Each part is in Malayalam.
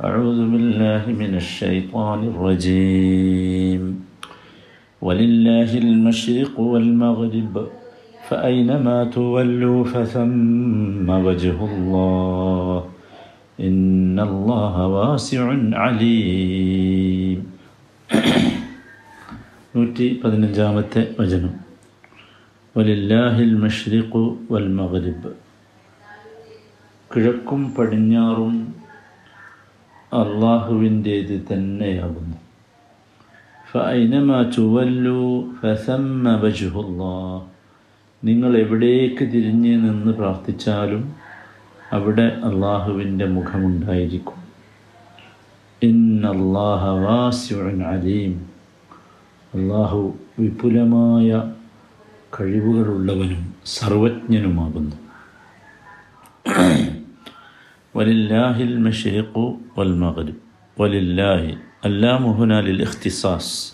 أعوذ بالله من الشيطان الرجيم ولله المشرق والمغرب فأينما تولوا فثم وجه الله إن الله واسع عليم നൂറ്റി പതിനഞ്ചാമത്തെ വചനം വലില്ലാഹിൽ മഷ്രിഖു വൽ മഗ്രിബ് കിഴക്കും പടിഞ്ഞാറും അള്ളാഹുവിന്റേത് തന്നെയാകുന്നു ചുവല്ലു ഫസമ്മ വജുഹുല്ലാ. നിങ്ങൾ എവിടേക്ക് തിരിഞ്ഞ് നിന്ന് പ്രാർത്ഥിച്ചാലും അവിടെ അള്ളാഹുവിന്റെ മുഖമുണ്ടായിരിക്കും. ഇന്നല്ലാഹ അലീം. അള്ളാഹു വിപുലമായ കഴിവുകളുള്ളവനും സർവജ്ഞനുമാകുന്നു. വലില്ലാഹിൽ മഷേഖു വൽ മഗ്രിബ് വലില്ലാഹി അല്ലാ മുഹുനാലിൽ ലിൽ ഇഖ്തിസാസ്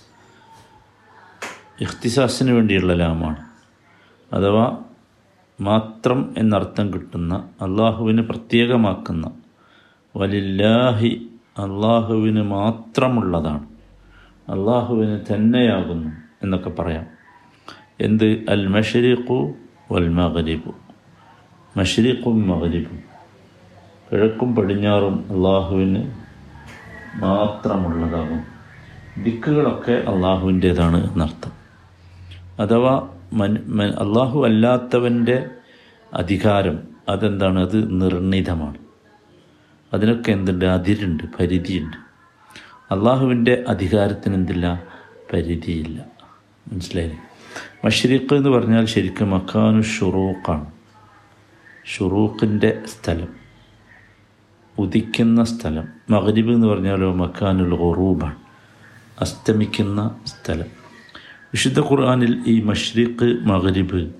ഇഖ്തിസാസിന് വേണ്ടിയുള്ള ലാമാണ്. അഥവാ മാത്രം എന്നർത്ഥം കിട്ടുന്ന അള്ളാഹുവിന് പ്രത്യേകമാക്കുന്ന വലില്ലാഹി അള്ളാഹുവിന് മാത്രമുള്ളതാണ്. അള്ളാഹുവിന് തന്നെയാകുന്നു എന്നൊക്കെ പറയാം. എന്ത്? അൽ മഷരീഖു വൽ മഗരീബു മഷരീഖും മഗ്രിബും. കിഴക്കും പടിഞ്ഞാറും അള്ളാഹുവിന് മാത്രമുള്ളതാകും. ദിക്കുകളൊക്കെ അള്ളാഹുവിന്റേതാണ് എന്നർത്ഥം. അഥവാ മൻ അള്ളാഹു അല്ലാത്തവന്റെ അധികാരം അതെന്താണ്? അത് നിർണിതമാണ്. അതിനൊക്കെ എന്തുണ്ട്? അതിരുണ്ട് പരിധിയുണ്ട്. അള്ളാഹുവിന്റെ അധികാരത്തിന് എന്തില്ല? പരിധിയില്ല. മനസ്സിലായില്ലേ മഷ്രീഖ് എന്ന് പറഞ്ഞാൽ ശരിക്കും മക്കാനു ഷുറൂഖാണ്. ഷുറൂഖിന്റെ സ്ഥലം. ഉദിക്കുന്ന സ്ഥലം. മഹരിബ് എന്ന് പറഞ്ഞാലോ മക്കാനുൽ ഖുറൂബാണ് അസ്തമിക്കുന്ന സ്ഥലം. വിശുദ്ധ ഖുർആാനിൽ ഈ മഷ്രിഖ് മഹരിബ്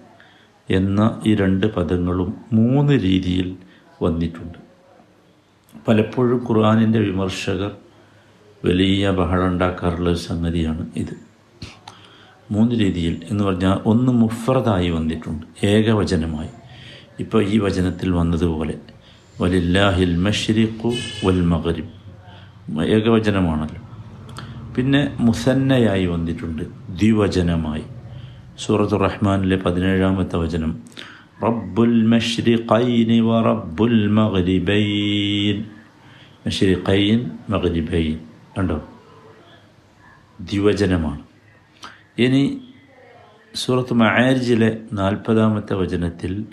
എന്ന ഈ രണ്ട് പദങ്ങളും മൂന്ന് രീതിയിൽ വന്നിട്ടുണ്ട്. പലപ്പോഴും ഖുർആാനിന്റെ വിമർശകർ വലിയ ബഹളം ഉണ്ടാക്കാറുള്ള സംഗതിയാണ് ഇത്. മൂന്ന് രീതിയിൽ എന്ന് പറഞ്ഞാൽ ഒന്ന് മുഫ്രദായി വന്നിട്ടുണ്ട് ഏകവചനമായി. ഇപ്പോൾ ഈ വചനത്തിൽ വന്നതുപോലെ വലില്ലാഹിൽ മഷ്രിഖു വൽ മഗ്രിബ് ഏകവചനമാണല്ലോ. പിന്നെ മുസന്നയായി വന്നിട്ടുണ്ട്. ദ്വിവചനമായി. സൂറത്തു റഹ്മാനിലെ പതിനേഴാമത്തെ വചനം. റബ്ബുൽ മഷ്രിഖൈനി വ റബ്ബുൽ മഗ്രിബൈൻ. മഷ്രിഖൈൻ മഗ്രിബൈൻ. കണ്ടോ? ദ്വിവചനമാണ്. ഇനി സൂറത്ത് മആരിജിലെ നാൽപ്പതാമത്തെ വചനത്തിൽ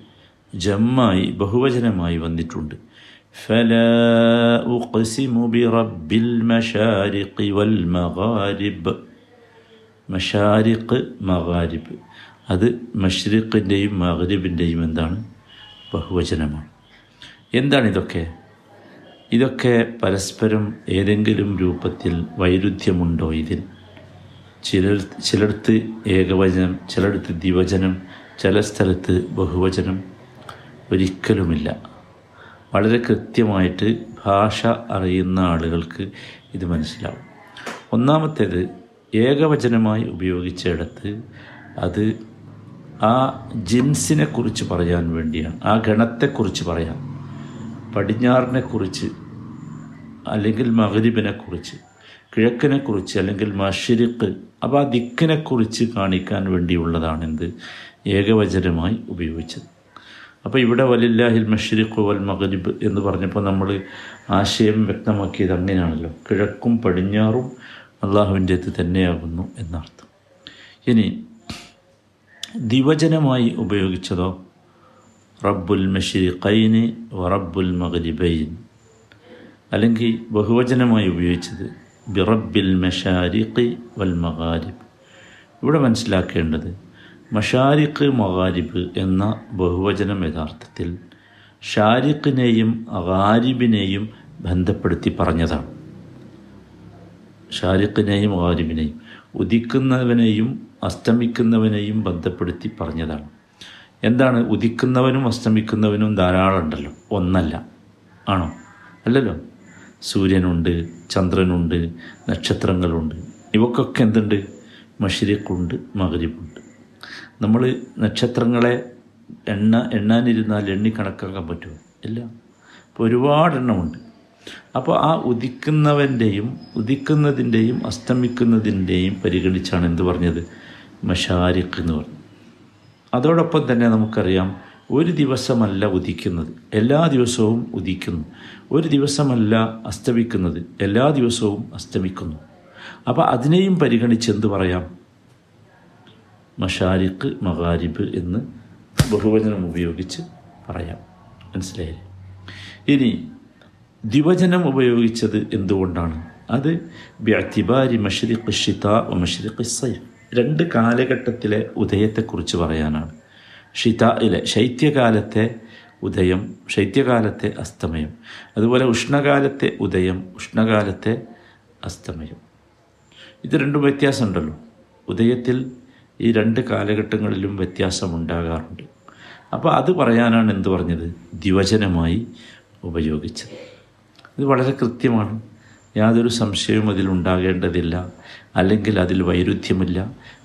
ജമ്മായി ബഹുവചനമായി വന്നിട്ടുണ്ട് فلا أقسم برب المشارق والمغارب മഷാരിഖ് മഗാരിബ് അത് മഷ്രിഖിൻ്റെയും മഗ്രിബിൻ്റെയും എന്താണ് ബഹുവചനമാണ് എന്താണ് ഇതൊക്കെ ഇതൊക്കെ പരസ്പരം ഏതെങ്കിലും രൂപത്തിൽ വൈരുദ്ധ്യമുണ്ടോ ഇതിൽ ചിലർ ചിലടത്ത് ഏകവചനം ചിലടത്ത് ദ്വിവചനം ചില സ്ഥലത്ത് ബഹുവചനം ഒരിക്കലുമില്ല. വളരെ കൃത്യമായിട്ട് ഭാഷ അറിയുന്ന ആളുകൾക്ക് ഇത് മനസ്സിലാവും. ഒന്നാമത്തേത് ഏകവചനമായി ഉപയോഗിച്ചിടത്ത് അത് ആ ജിൻസിനെ കുറിച്ച് പറയാൻ വേണ്ടിയാണ് ആ ഗണത്തെക്കുറിച്ച് പറയാൻ പടിഞ്ഞാറിനെക്കുറിച്ച് അല്ലെങ്കിൽ മകരിബിനെക്കുറിച്ച് കിഴക്കിനെക്കുറിച്ച് അല്ലെങ്കിൽ മഷിരിക്ക് അപ്പോൾ ആ ദിക്കിനെക്കുറിച്ച് കാണിക്കാൻ വേണ്ടിയുള്ളതാണെന്ത്? ഏകവചനമായി ഉപയോഗിച്ചത്. അപ്പോൾ ഇവിടെ വലില്ലാഹിൽ മഷിരിഖ് വൽ മഗ്രിബ് എന്ന് പറഞ്ഞപ്പോൾ നമ്മൾ ആശയം വ്യക്തമാക്കിയത് അങ്ങനെയാണല്ലോ. കിഴക്കും പടിഞ്ഞാറും അള്ളാഹുവിന്റെ അത് തന്നെയാകുന്നു എന്നർത്ഥം. ഇനി ദിവചനമായി ഉപയോഗിച്ചതോ? റബ്ബുൽ മഷിരിഖൈന് വറബ്ബുൽ മഗ്രിബൈൻ. അല്ലെങ്കിൽ ബഹുവചനമായി ഉപയോഗിച്ചത് ബിറബ്ബിൽ മഷാരിഖ് വൽ മഗാരിബ്. ഇവിടെ മനസ്സിലാക്കേണ്ടത് മഷാരിഖ് മഗാരിബ് എന്ന ബഹുവചനം യഥാർത്ഥത്തിൽ ഷാരിഖിനെയും അഗാരിബിനെയും ബന്ധപ്പെടുത്തി പറഞ്ഞതാണ്. ഷാരിഖിനെയും അകാരിബിനെയും ഉദിക്കുന്നവനെയും അസ്തമിക്കുന്നവനെയും ബന്ധപ്പെടുത്തി പറഞ്ഞതാണ്. എന്താണ് ഉദിക്കുന്നവനും അസ്തമിക്കുന്നവനും ധാരാളം ഉണ്ടല്ലോ ഒന്നല്ല. ആണോ? അല്ലല്ലോ? സൂര്യനുണ്ട് ചന്ദ്രനുണ്ട് നക്ഷത്രങ്ങളുണ്ട്. ഇവക്കൊക്കെ എന്തുണ്ട്? മഷിരിക്കുണ്ട് മകരിബുണ്ട് നമ്മൾ നക്ഷത്രങ്ങളെ എണ്ണ എണ്ണാനിരുന്നാൽ എണ്ണി കണക്കാക്കാൻ പറ്റുമോ? ഇല്ല. ഇപ്പോൾ ഒരുപാട് എണ്ണമുണ്ട്. അപ്പോൾ ആ ഉദിക്കുന്നവന്റെയും ഉദിക്കുന്നതിന്റെയും അസ്തമിക്കുന്നതിന്റെയും പരിഗണിച്ചാണ് എന്ത് പറഞ്ഞത്? മഷാരിഖ് എന്ന് പറഞ്ഞു അതോടൊപ്പം തന്നെ നമുക്കറിയാം ഒരു ദിവസമല്ല ഉദിക്കുന്നത്. എല്ലാ ദിവസവും ഉദിക്കുന്നു. ഒരു ദിവസമല്ല അസ്തമിക്കുന്നത്. എല്ലാ ദിവസവും അസ്തമിക്കുന്നു. അപ്പോൾ അതിനെയും പരിഗണിച്ച് എന്ത് പറയാം? മഷാരിഖ് മഗാരിബ് എന്ന് ബഹുവചനം ഉപയോഗിച്ച് പറയാം. മനസ്സിലായില്ലേ? ഇനി ദ്വിവചനം ഉപയോഗിച്ചത് എന്തുകൊണ്ടാണ്? അത് ബിഅത്തിബാരി മഷരിഖ് ഷിത മഷരിഖ് സൈഫ്. രണ്ട് കാലഘട്ടത്തിലെ ഉദയത്തെക്കുറിച്ച് പറയാനാണ്. ഷിതയിലെ ശൈത്യകാലത്തെ ഉദയം ശൈത്യകാലത്തെ അസ്തമയം അതുപോലെ ഉഷ്ണകാലത്തെ ഉദയം ഉഷ്ണകാലത്തെ അസ്തമയം. ഇത് രണ്ടും വ്യത്യാസമുണ്ടല്ലോ. ഉദയത്തിൽ ഈ രണ്ട് കാലഘട്ടങ്ങളിലും വ്യത്യാസമുണ്ടാകാറുണ്ട്. അപ്പോൾ അത് പറയാനാണ് എന്ത് പറഞ്ഞത്? ദിവചനമായി ഉപയോഗിച്ചത്. ഇത് വളരെ കൃത്യമാണ്. യാതൊരു സംശയവും അതിലുണ്ടാകേണ്ടതില്ല അല്ലെങ്കിൽ അതിൽ വൈരുദ്ധ്യമില്ല.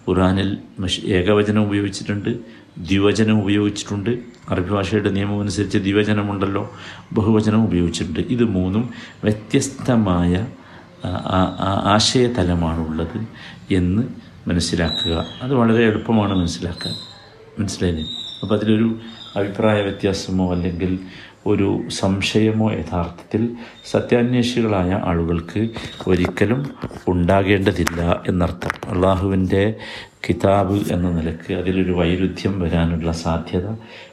ഖുറാനിൽ ഏകവചനം ഉപയോഗിച്ചിട്ടുണ്ട് ദ്വിവചനം ഉപയോഗിച്ചിട്ടുണ്ട്. അറബി ഭാഷയുടെ നിയമം അനുസരിച്ച് ദ്വിവചനമുണ്ടല്ലോ ബഹുവചനം ഉപയോഗിച്ചിട്ടുണ്ട്. ഇത് മൂന്നും വ്യത്യസ്തമായ ആശയതലമാണുള്ളത് എന്ന് മനസ്സിലാക്കുക. അത് വളരെ എളുപ്പമാണ് മനസ്സിലാക്കാൻ. മനസ്സിലായില്ലേ? അപ്പോൾ അതിലൊരു അഭിപ്രായ വ്യത്യാസമോ അല്ലെങ്കിൽ ഒരു സംശയമോ യഥാർത്ഥത്തിൽ സത്യാന്വേഷികളായ ആളുകൾക്ക് ഒരിക്കലും ഉണ്ടാകേണ്ടതില്ല എന്നർത്ഥം. അള്ളാഹുവിന്റെ കിതാബ് എന്ന നിലയ്ക്ക് അതിലൊരു വൈരുദ്ധ്യം വരാനുള്ള സാധ്യത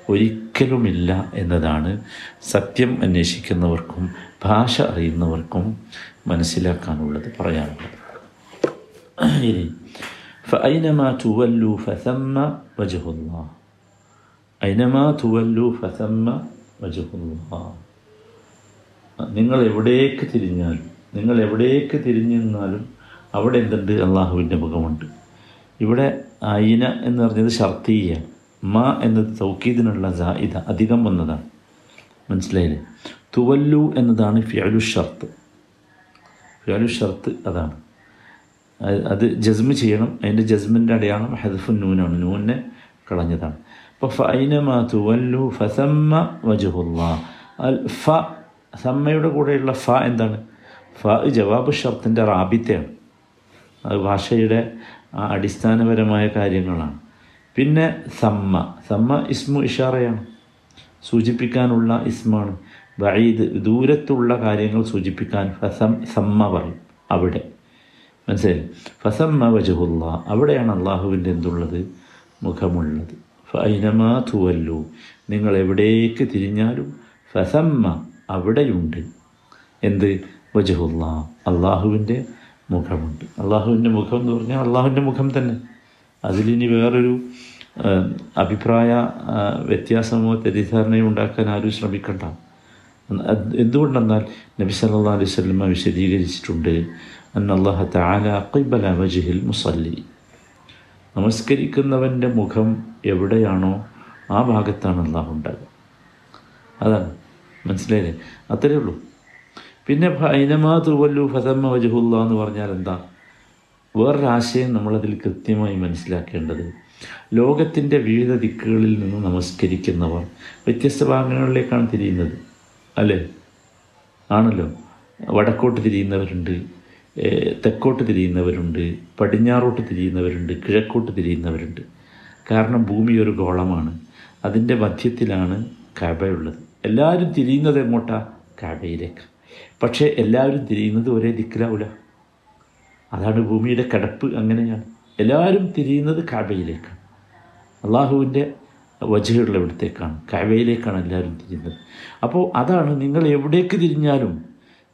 ഒരിക്കലുമില്ല എന്നതാണ് സത്യം അന്വേഷിക്കുന്നവർക്കും ഭാഷ അറിയുന്നവർക്കും മനസ്സിലാക്കാനുള്ളത് പറയാനുള്ളത്. ഇനി فأينما تولوا فثم وجه الله أينما تولوا فثم وجه الله നിങ്ങൾ എവിടേക്ക് തിരിഞ്ഞാലും നിങ്ങൾ എവിടേക്ക് തിരിഞ്ഞു നിന്നാലും അവിടെ എന്തുണ്ട് അള്ളാഹുവിൻ്റെ മുഖമുണ്ട് ഇവിടെ അയിന എന്ന് പറഞ്ഞത് ഷർത്തീയ മ എന്നത് തൗക്കീദിനുള്ള ജായിദ അധികം വന്നതാണ് മനസ്സിലായില്ലേ തുവല്ലു എന്നതാണ് ഫിയാലു ഷർത്ത് ഫിയാലു ഷർത്ത് അതാണ് അത് ജസ്മ് ചെയ്യണം. അതിന്റെ ജസ്മിന്റെ അടയാളം ഹെദഫു നൂനാണ്. നൂനെ കളഞ്ഞതാണ്. അപ്പോൾ ഫൈനമാ തുവല്ലു ഫസമ്മ വജുഹുല്ലാ. അൽ ഫ സമ്മയുടെ കൂടെയുള്ള ഫ എന്താണ്? ഫ ജവാബ് ഷർത്തിന്റെ റാബിത്തയാണ്. അത് ഭാഷയുടെ അടിസ്ഥാനപരമായ കാര്യങ്ങളാണ്. പിന്നെ സമ്മ. സമ്മ ഇസ്മു ഇഷാറയാണ്. സൂചിപ്പിക്കാനുള്ള ഇസ്മാണ്. വഴീദ് ദൂരത്തുള്ള കാര്യങ്ങൾ സൂചിപ്പിക്കാൻ ഫസം സമ്മ പറയും അവിടെ. മനസ്സിലായി? ഫസമ്മ വജഹുല്ല. അവിടെയാണ് അള്ളാഹുവിന്റെ എന്തുള്ളത്? മുഖമുള്ളത്. ഫൈനമാ തുവല്ലു. നിങ്ങൾ എവിടേക്ക് തിരിഞ്ഞാലും ഫസമ്മ അവിടെയുണ്ട്. എന്ത്? വജഹുല്ല. അള്ളാഹുവിന്റെ മുഖമുണ്ട്. അള്ളാഹുവിന്റെ മുഖം എന്ന് പറഞ്ഞാൽ അള്ളാഹുവിന്റെ മുഖം തന്നെ. അതിലിനി വേറൊരു അഭിപ്രായ വ്യത്യാസമോ തെറ്റിദ്ധാരണയോ ഉണ്ടാക്കാൻ ആരും ശ്രമിക്കണ്ട. എന്തുകൊണ്ടെന്നാൽ നബി സല്ലാ അലൈഹി വിശദീകരിച്ചിട്ടുണ്ട് അൻ അള്ളാഹ താല മുസല്ലി നമസ്കരിക്കുന്നവന്റെ മുഖം എവിടെയാണോ ആ ഭാഗത്താണ് അള്ളാഹു ഉണ്ടാകുക. അതാണ്. മനസ്സിലായില്ലേ? അത്രയേ ഉള്ളൂ. പിന്നെ ഫൈനമാ തുവല്ലു ഫതമ്മ വജഹുല്ല എന്ന് പറഞ്ഞാൽ എന്താ? വേറൊരാശയം നമ്മളതിൽ കൃത്യമായി മനസ്സിലാക്കേണ്ടത് ലോകത്തിന്റെ വിവിധ ദിക്കുകളിൽ നിന്ന് നമസ്കരിക്കുന്നവർ വ്യത്യസ്ത ഭാഗങ്ങളിലേക്കാണ് തിരിയുന്നത്. അല്ലേ? ആണല്ലോ? വടക്കോട്ട് തിരിയുന്നവരുണ്ട്. തെക്കോട്ട് തിരിയുന്നവരുണ്ട് പടിഞ്ഞാറോട്ട് തിരിയുന്നവരുണ്ട് കിഴക്കോട്ട് തിരിയുന്നവരുണ്ട്. കാരണം ഭൂമി ഒരു ഗോളമാണ്. അതിന്റെ മധ്യത്തിലാണ് കബയുള്ളത്. എല്ലാവരും തിരിയുന്നത് എങ്ങോട്ടാ? കബയിലേക്ക്. പക്ഷേ എല്ലാവരും തിരിയുന്നത് ഒരേ ദിക്കിലാവില്ല അതാണ് ഭൂമിയുടെ കിടപ്പ് അങ്ങനെയാണ്. എല്ലാവരും തിരിയുന്നത് കബയിലേക്കാണ്. അള്ളാഹുവിന്റെ വജയുള്ള ഇവിടത്തേക്കാണ് കാബയിലേക്കാണ് എല്ലാവരും തിരിയുന്നത്. അപ്പോൾ അതാണ് നിങ്ങൾ എവിടേക്ക് തിരിഞ്ഞാലും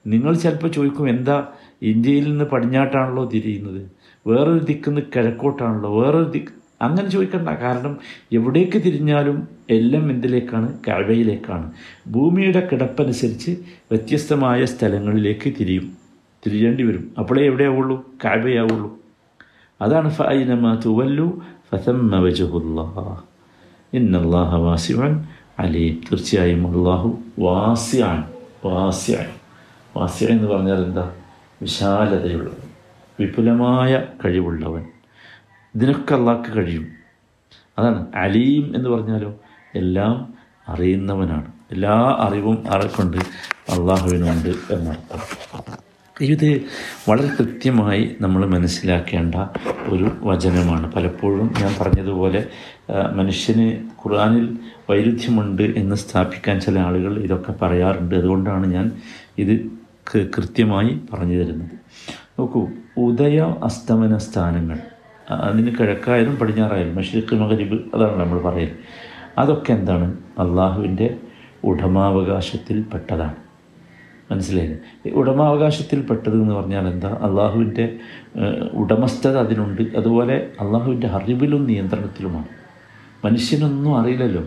നിങ്ങൾ ചിലപ്പോൾ ചോദിക്കും എന്താ ഇന്ത്യയിൽ നിന്ന് പടിഞ്ഞാട്ടാണല്ലോ തിരിയുന്നത് വേറൊരു ദിക്കുന്ന് കിഴക്കോട്ടാണല്ലോ. വേറൊരു ദിക്ക് അങ്ങനെ ചോദിക്കണ്ട. കാരണം എവിടേക്ക് തിരിഞ്ഞാലും എല്ലാം എന്തിലേക്കാണ്? കഴവയിലേക്കാണ് ഭൂമിയുടെ കിടപ്പനുസരിച്ച് വ്യത്യസ്തമായ സ്ഥലങ്ങളിലേക്ക് തിരിയും. തിരിയേണ്ടി വരും. അപ്പോഴേ എവിടെയാവുള്ളൂ? കഴവയാവുള്ളൂ അതാണ് ഫൈനമ തുവല്ലു ഫതമ്മ വജഹുല്ലാ. ഇന്നല്ലാഹ വാസിവൻ അലീം. തീർച്ചയായും അള്ളാഹു വാസ്യാണ് വാസ്യാൻ വാസ്യ എന്ന് പറഞ്ഞാൽ എന്താ? വിശാലതയുള്ളവൻ വിപുലമായ കഴിവുള്ളവൻ. ഇതിനൊക്കെ അള്ളാഹ്ക്ക് കഴിയും. അതാണ് അലീം എന്ന് പറഞ്ഞാലോ എല്ലാം അറിയുന്നവനാണ്. എല്ലാ അറിവും ആരെക്കൊണ്ട് അള്ളാഹുവിനുണ്ട് എന്നർത്ഥം. ഇത് വളരെ കൃത്യമായി നമ്മൾ മനസ്സിലാക്കേണ്ട ഒരു വചനമാണ്. പലപ്പോഴും ഞാൻ പറഞ്ഞതുപോലെ മനുഷ്യന് ഖുർആനിൽ വൈരുദ്ധ്യമുണ്ട് എന്ന് സ്ഥാപിക്കാൻ ചില ആളുകൾ ഇതൊക്കെ പറയാറുണ്ട്. അതുകൊണ്ടാണ് ഞാൻ ഇത് കൃത്യമായി പറഞ്ഞു തരുന്നത്. നോക്കൂ ഉദയ അസ്തമന സ്ഥാനങ്ങൾ. അതിന് കിഴക്കായാലും പടിഞ്ഞാറായാലും മഷിക്ക് മകരിബ് അതാണ് നമ്മൾ പറയൽ അതൊക്കെ എന്താണ്? അള്ളാഹുവിന്റെ ഉടമാവകാശത്തിൽ പെട്ടതാണ്. മനസ്സിലായില്ലേ? ഉടമാവകാശത്തിൽ പെട്ടത് എന്ന് പറഞ്ഞാൽ എന്താ? അള്ളാഹുവിന്റെ ഉടമസ്ഥത അതിനുണ്ട്. അതുപോലെ അള്ളാഹുവിന്റെ അറിവിലും നിയന്ത്രണത്തിലുമാണ്. മനുഷ്യനൊന്നും അറിയില്ലല്ലോ.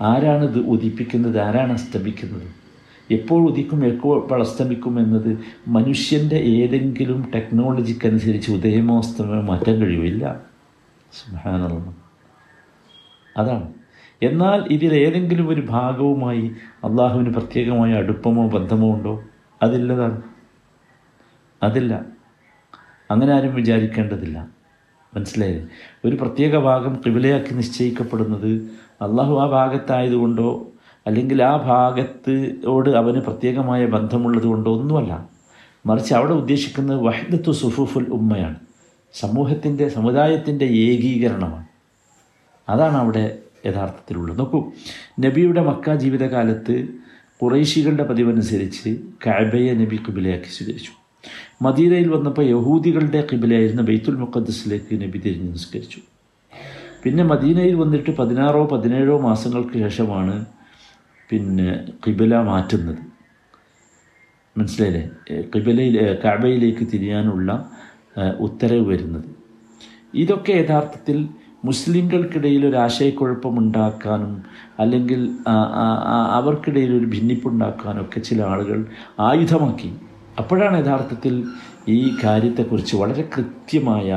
ആരാണ് ഇത് ഉദിപ്പിക്കുന്നത്? ആരാണ് അസ്തമിക്കുന്നത്? എപ്പോൾ ഉദിക്കും എപ്പോൾ അസ്തമിക്കും എന്നത് മനുഷ്യന്റെ ഏതെങ്കിലും ടെക്നോളജിക്കനുസരിച്ച് ഉദയമോ അസ്തമയോ മാറ്റാൻ കഴിയുമില്ല സുഹാനുള്ള അതാണ്. എന്നാൽ ഇതിലേതെങ്കിലും ഒരു ഭാഗവുമായി അള്ളാഹുവിന് പ്രത്യേകമായ അടുപ്പമോ ബന്ധമോ ഉണ്ടോ? അതില്ലതാണ്. അതില്ല. അങ്ങനെ ആരും വിചാരിക്കേണ്ടതില്ല. മനസ്സിലായത് ഒരു പ്രത്യേക ഭാഗം കിബിലയാക്കി നിശ്ചയിക്കപ്പെടുന്നത് അള്ളാഹു ആ ഭാഗത്തായതുകൊണ്ടോ അല്ലെങ്കിൽ ആ ഭാഗത്തോട് അവന് പ്രത്യേകമായ ബന്ധമുള്ളത് കൊണ്ടോ ഒന്നുമല്ല. മറിച്ച് അവിടെ ഉദ്ദേശിക്കുന്നത് വഹദത്തു സുഫുഫുൽ ഉമ്മയാണ്. സമൂഹത്തിന്റെ സമുദായത്തിന്റെ ഏകീകരണമാണ്. അതാണ് അവിടെ യഥാർത്ഥത്തിലുള്ളത്. നോക്കൂ നബിയുടെ മക്ക ജീവിതകാലത്ത് കുറേശികളുടെ പതിവനുസരിച്ച് കഅബയെ നബി കിബിലയാക്കി സ്വീകരിച്ചു. മദീനയിൽ വന്നപ്പോൾ യഹൂദികളുടെ കിബിലയായിരുന്ന ബെയ്ത്തുൽ മുഖദ്സിലേക്ക് നബി തിരിഞ്ഞ് നിസ്കരിച്ചു. പിന്നെ മദീനയിൽ വന്നിട്ട് പതിനാറോ പതിനേഴോ മാസങ്ങൾക്ക് ശേഷമാണ് പിന്നെ കിബില മാറ്റുന്നത്. മനസ്സിലായില്ലേ? കിബിലയിൽ കഅബയിലേക്ക് തിരിയാനുള്ള ഉത്തരവ് വരുന്നത്. ഇതൊക്കെ യഥാർത്ഥത്തിൽ മുസ്ലിങ്ങൾക്കിടയിൽ ഒരു ആശയക്കുഴപ്പമുണ്ടാക്കാനും അല്ലെങ്കിൽ അവർക്കിടയിൽ ഒരു ഭിന്നിപ്പുണ്ടാക്കാനും ഒക്കെ ചില ആളുകൾ ആയുധമാക്കി. അപ്പോഴാണ് യഥാർത്ഥത്തിൽ ഈ കാര്യത്തെക്കുറിച്ച് വളരെ കൃത്യമായ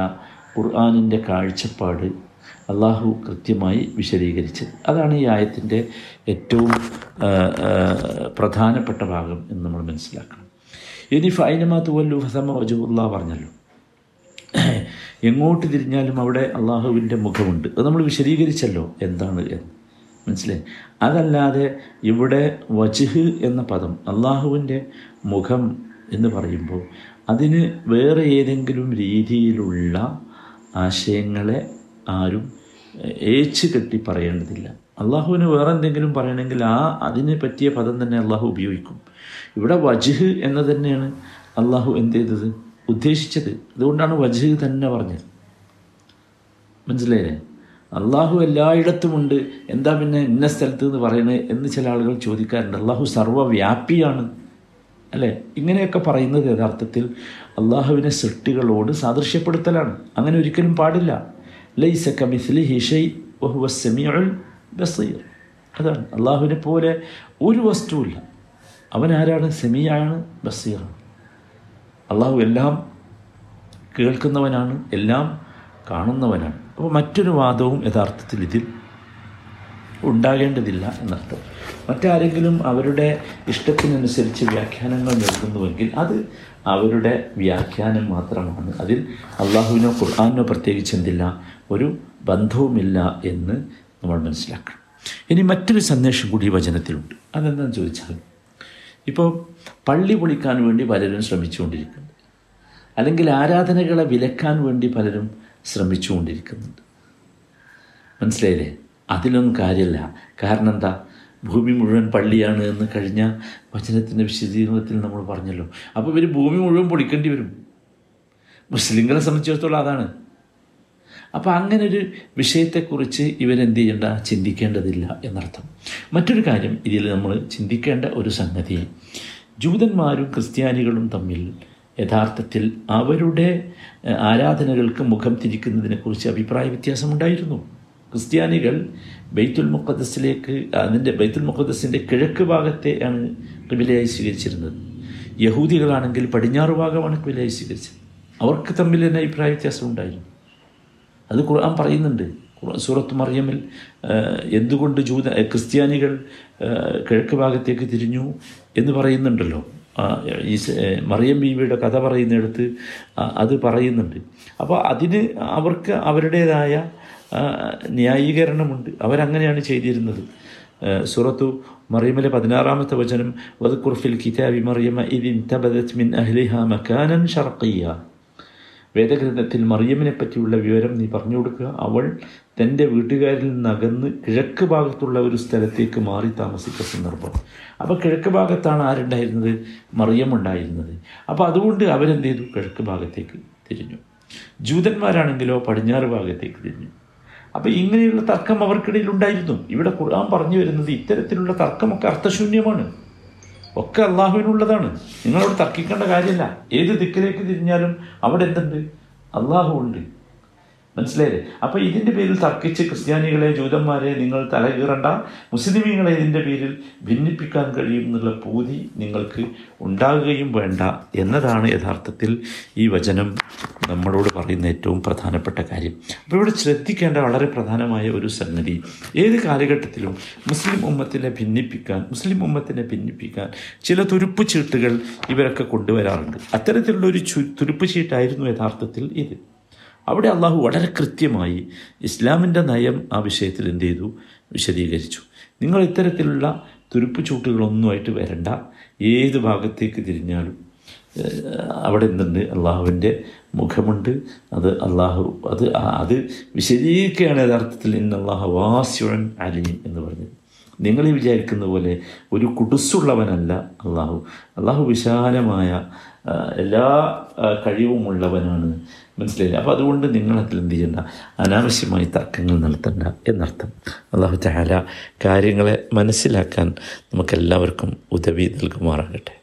ഖുർആാനിന്റെ കാഴ്ചപ്പാട് അള്ളാഹു കൃത്യമായി വിശദീകരിച്ചത് അതാണ് ഈ ആയത്തിന്റെ ഏറ്റവും പ്രധാനപ്പെട്ട ഭാഗം എന്ന് നമ്മൾ മനസ്സിലാക്കണം. ഇനി ഫൈനമാത്ത് വല്ലു ഫസമ വജുല്ല പറഞ്ഞല്ലോ. എങ്ങോട്ട് തിരിഞ്ഞാലും അവിടെ അള്ളാഹുവിന്റെ മുഖമുണ്ട്. അത് നമ്മൾ വിശദീകരിച്ചല്ലോ എന്താണ് എന്ന്. മനസ്സിലായി? അതല്ലാതെ ഇവിടെ വജുഹ് എന്ന പദം അള്ളാഹുവിന്റെ മുഖം എന്ന് പറയുമ്പോൾ അതിന് വേറെ ഏതെങ്കിലും രീതിയിലുള്ള ആശയങ്ങളെ ആരും ഏച്ച് കെട്ടി പറയേണ്ടതില്ല. അള്ളാഹുവിന് വേറെ എന്തെങ്കിലും പറയണമെങ്കിൽ ആ അതിനെ പറ്റിയ പദം തന്നെ അള്ളാഹു ഉപയോഗിക്കും. ഇവിടെ വജ്ഹ് എന്ന് തന്നെയാണ് അള്ളാഹു എന്ത് ചെയ്തത്? ഉദ്ദേശിച്ചത്. അതുകൊണ്ടാണ് വജ്ഹ് തന്നെ പറഞ്ഞത്. മനസ്സിലായില്ലേ? അള്ളാഹു എല്ലായിടത്തുമുണ്ട് എന്താ പിന്നെ ഇന്ന സ്ഥലത്ത് എന്ന് പറയുന്നത് എന്ന് ചില ആളുകൾ ചോദിക്കാറുണ്ട്. അള്ളാഹു സർവവ്യാപിയാണ് അല്ലേ? ഇങ്ങനെയൊക്കെ പറയുന്നത് യഥാർത്ഥത്തിൽ അള്ളാഹുവിനെ സൃഷ്ടികളോട് സാദൃശ്യപ്പെടുത്തലാണ്. അങ്ങനെ ഒരിക്കലും പാടില്ല. ലൈസ കമിസ്ലി ഹിഷൈ വഹുവ സെമിയുൽ ബസീർ. അതാണ് അള്ളാഹുവിനെ പോലെ ഒരു വസ്തുവില്ല അവൻ ആരാണ്? സെമിയാണ് ബസീറാണ്. അള്ളാഹു എല്ലാം കേൾക്കുന്നവനാണ് എല്ലാം കാണുന്നവനാണ്. അപ്പോൾ മറ്റൊരു വാദവും യഥാർത്ഥത്തിൽ ഇതിൽ ഉണ്ടാകേണ്ടതില്ല എന്നർത്ഥം. മറ്റാരെങ്കിലും അവരുടെ ഇഷ്ടത്തിനനുസരിച്ച് വ്യാഖ്യാനങ്ങൾ നൽകുന്നുവെങ്കിൽ അത് അവരുടെ വ്യാഖ്യാനം മാത്രമാണ്. അതിൽ അള്ളാഹുവിനോ ഖുർആാനോ പ്രത്യേകിച്ച് എന്തില്ല. ഒരു ബന്ധവുമില്ല എന്ന് നമ്മൾ മനസ്സിലാക്കണം. ഇനി മറ്റൊരു സന്ദേശം കൂടി വചനത്തിലുണ്ട്. അതെന്താണെന്ന് ചോദിച്ചാൽ ഇപ്പോൾ പള്ളി പൊളിക്കാൻ വേണ്ടി പലരും ശ്രമിച്ചുകൊണ്ടിരിക്കുന്നു അല്ലെങ്കിൽ ആരാധനകളെ വിലക്കാൻ വേണ്ടി പലരും ശ്രമിച്ചുകൊണ്ടിരിക്കുന്നുണ്ട്. മനസ്സിലായില്ലേ? അതിലൊന്നും കാര്യമില്ല കാരണം എന്താ? ഭൂമി മുഴുവൻ പള്ളിയാണ് എന്ന് കഴിഞ്ഞ വചനത്തിന്റെ വിശദീകരണത്തിൽ നമ്മൾ പറഞ്ഞല്ലോ. അപ്പോൾ ഇവർ ഭൂമി മുഴുവൻ പൊളിക്കേണ്ടി വരും. മുസ്ലിങ്ങളെ സംബന്ധിച്ചിടത്തോളം അതാണ്. അപ്പോൾ അങ്ങനെ ഒരു വിഷയത്തെക്കുറിച്ച് ഇവരെന്ത് ചെയ്യേണ്ട ചിന്തിക്കേണ്ടതില്ല എന്നർത്ഥം. മറ്റൊരു കാര്യം ഇതിൽ നമ്മൾ ചിന്തിക്കേണ്ട ഒരു സംഗതി. ജൂതന്മാരും ക്രിസ്ത്യാനികളും തമ്മിൽ യഥാർത്ഥത്തിൽ അവരുടെ ആരാധനകൾക്ക് മുഖം തിരിക്കുന്നതിനെക്കുറിച്ച് അഭിപ്രായ വ്യത്യാസമുണ്ടായിരുന്നു. ക്രിസ്ത്യാനികൾ ബൈത്തുൽ മുഖദ്സിലേക്ക് അതിന്റെ ബൈത്തുൽ മുഖദ്സിന്റെ കിഴക്ക് ഭാഗത്തെയാണ് കിബിലയായി സ്വീകരിച്ചിരുന്നത്. യഹൂദികളാണെങ്കിൽ പടിഞ്ഞാറ് ഭാഗമാണ് കിബിലയായി സ്വീകരിച്ചത്. അവർക്ക് തമ്മിൽ തന്നെ അഭിപ്രായ വ്യത്യാസം ഉണ്ടായിരുന്നു അത് ഖുർആൻ പറയുന്നുണ്ട്. സൂറത്ത് മറിയമിൽ ആ, എന്തുകൊണ്ട് ജൂത ക്രിസ്ത്യാനികൾ കിഴക്ക് ഭാഗത്തേക്ക് തിരിഞ്ഞു എന്ന് പറയുന്നുണ്ടല്ലോ. ഈ മറിയം ബീവിയുടെ കഥ പറയുന്നിടത്ത് അത് പറയുന്നുണ്ട്. അപ്പോൾ അതിന് അവർക്ക് അവരുടേതായ ന്യായീകരണമുണ്ട്. അവരങ്ങനെയാണ് ചെയ്തിരുന്നത്. സൂറത്തു മറിയമിലെ പതിനാറാമത്തെ വചനം വദക്കുർഫിൽ കിതാബി മറിയമ ഇതിൻ തബദത് മിൻ അഹ്ലിഹ മക്കാനൻ ഷർക്കിയ വേദഗ്രന്ഥത്തിൽ മറിയമിനെ പറ്റിയുള്ള വിവരം നീ പറഞ്ഞു കൊടുക്കുക. അവൾ തന്റെ വീട്ടുകാരിൽ നിന്നകന്ന് കിഴക്ക് ഭാഗത്തുള്ള ഒരു സ്ഥലത്തേക്ക് മാറി താമസിക്കുന്ന സന്ദർഭം. അപ്പോൾ കിഴക്ക് ഭാഗത്താണ് ആരുണ്ടായിരുന്നത്? മറിയം ഉണ്ടായിരുന്നത് അപ്പോൾ അതുകൊണ്ട് അവരെന്ത് ചെയ്തു കിഴക്ക് ഭാഗത്തേക്ക് തിരിഞ്ഞു. ജൂതന്മാരാണെങ്കിലോ പടിഞ്ഞാറ് ഭാഗത്തേക്ക് തിരിഞ്ഞു. അപ്പോൾ ഇങ്ങനെയുള്ള തർക്കം അവർക്കിടയിൽ ഉണ്ടായിരുന്നു. ഇവിടെ ഖുർആൻ പറഞ്ഞു വരുന്നത് ഇത്തരത്തിലുള്ള തർക്കമൊക്കെ അർത്ഥശൂന്യമാണ്. ഒക്കെ അള്ളാഹുവിനുള്ളതാണ്. നിങ്ങളോട് തർക്കിക്കേണ്ട കാര്യമില്ല. ഏത് ദിക്കിലേക്ക് തിരിഞ്ഞാലും അവിടെ എന്തുണ്ട്? അള്ളാഹു ഉണ്ട് മനസ്സിലായില്ലേ? അപ്പോൾ ഇതിന്റെ പേരിൽ തർക്കിച്ച് ക്രിസ്ത്യാനികളെ ജൂതന്മാരെ നിങ്ങൾ തലകീറണ്ട. മുസ്ലിമീങ്ങളെ ഇതിന്റെ പേരിൽ ഭിന്നിപ്പിക്കാൻ കഴിയും എന്നുള്ള പൂതി നിങ്ങൾക്ക് ഉണ്ടാകുകയും വേണ്ട എന്നതാണ് യഥാർത്ഥത്തിൽ ഈ വചനം നമ്മളോട് പറയുന്ന ഏറ്റവും പ്രധാനപ്പെട്ട കാര്യം. അപ്പോൾ ഇവിടെ ശ്രദ്ധിക്കേണ്ട വളരെ പ്രധാനമായ ഒരു സംഗതി ഏത് കാലഘട്ടത്തിലും മുസ്ലിം ഉമ്മത്തിനെ ഭിന്നിപ്പിക്കാൻ മുസ്ലിം ഉമ്മത്തിനെ ഭിന്നിപ്പിക്കാൻ ചില തുരുപ്പ് ചീട്ടുകൾ ഇവരൊക്കെ കൊണ്ടുവരാറുണ്ട്. അത്തരത്തിലുള്ള ഒരു തുരുപ്പ് ചീട്ടായിരുന്നു യഥാർത്ഥത്തിൽ ഇത്. അവിടെ അള്ളാഹു വളരെ കൃത്യമായി ഇസ്ലാമിന്റെ നയം ആ വിഷയത്തിൽ എന്ത് ചെയ്തു? വിശദീകരിച്ചു. നിങ്ങൾ ഇത്തരത്തിലുള്ള തുരുപ്പ് ചൂട്ടുകളൊന്നുമായിട്ട് വരണ്ട. ഏത് ഭാഗത്തേക്ക് തിരിഞ്ഞാലും അവിടെ നിന്ന് അള്ളാഹുവിന്റെ മുഖമുണ്ട്. അത് അള്ളാഹു അത് അത് വിശദീകരിക്കുകയാണ് യഥാർത്ഥത്തിൽ ഇന്ന് അള്ളാഹു വാസ്യുഴൻ അലീം എന്ന് പറഞ്ഞത്. നിങ്ങൾ വിചാരിക്കുന്ന പോലെ ഒരു കുടുസുള്ളവനല്ല അള്ളാഹു. അള്ളാഹു വിശാലമായ എല്ലാ കഴിവുമുള്ളവനാണ്. മനസ്സിലായില്ല? അപ്പോൾ അതുകൊണ്ട് നിങ്ങളതിൽ എന്ത് ചെയ്യണ്ട? അനാവശ്യമായി തർക്കങ്ങൾ നടത്തണ്ട എന്നർത്ഥം. അള്ളാഹു ചാല കാര്യങ്ങളെ മനസ്സിലാക്കാൻ നമുക്കെല്ലാവർക്കും ഉദവി നൽകുമാറാകട്ടെ.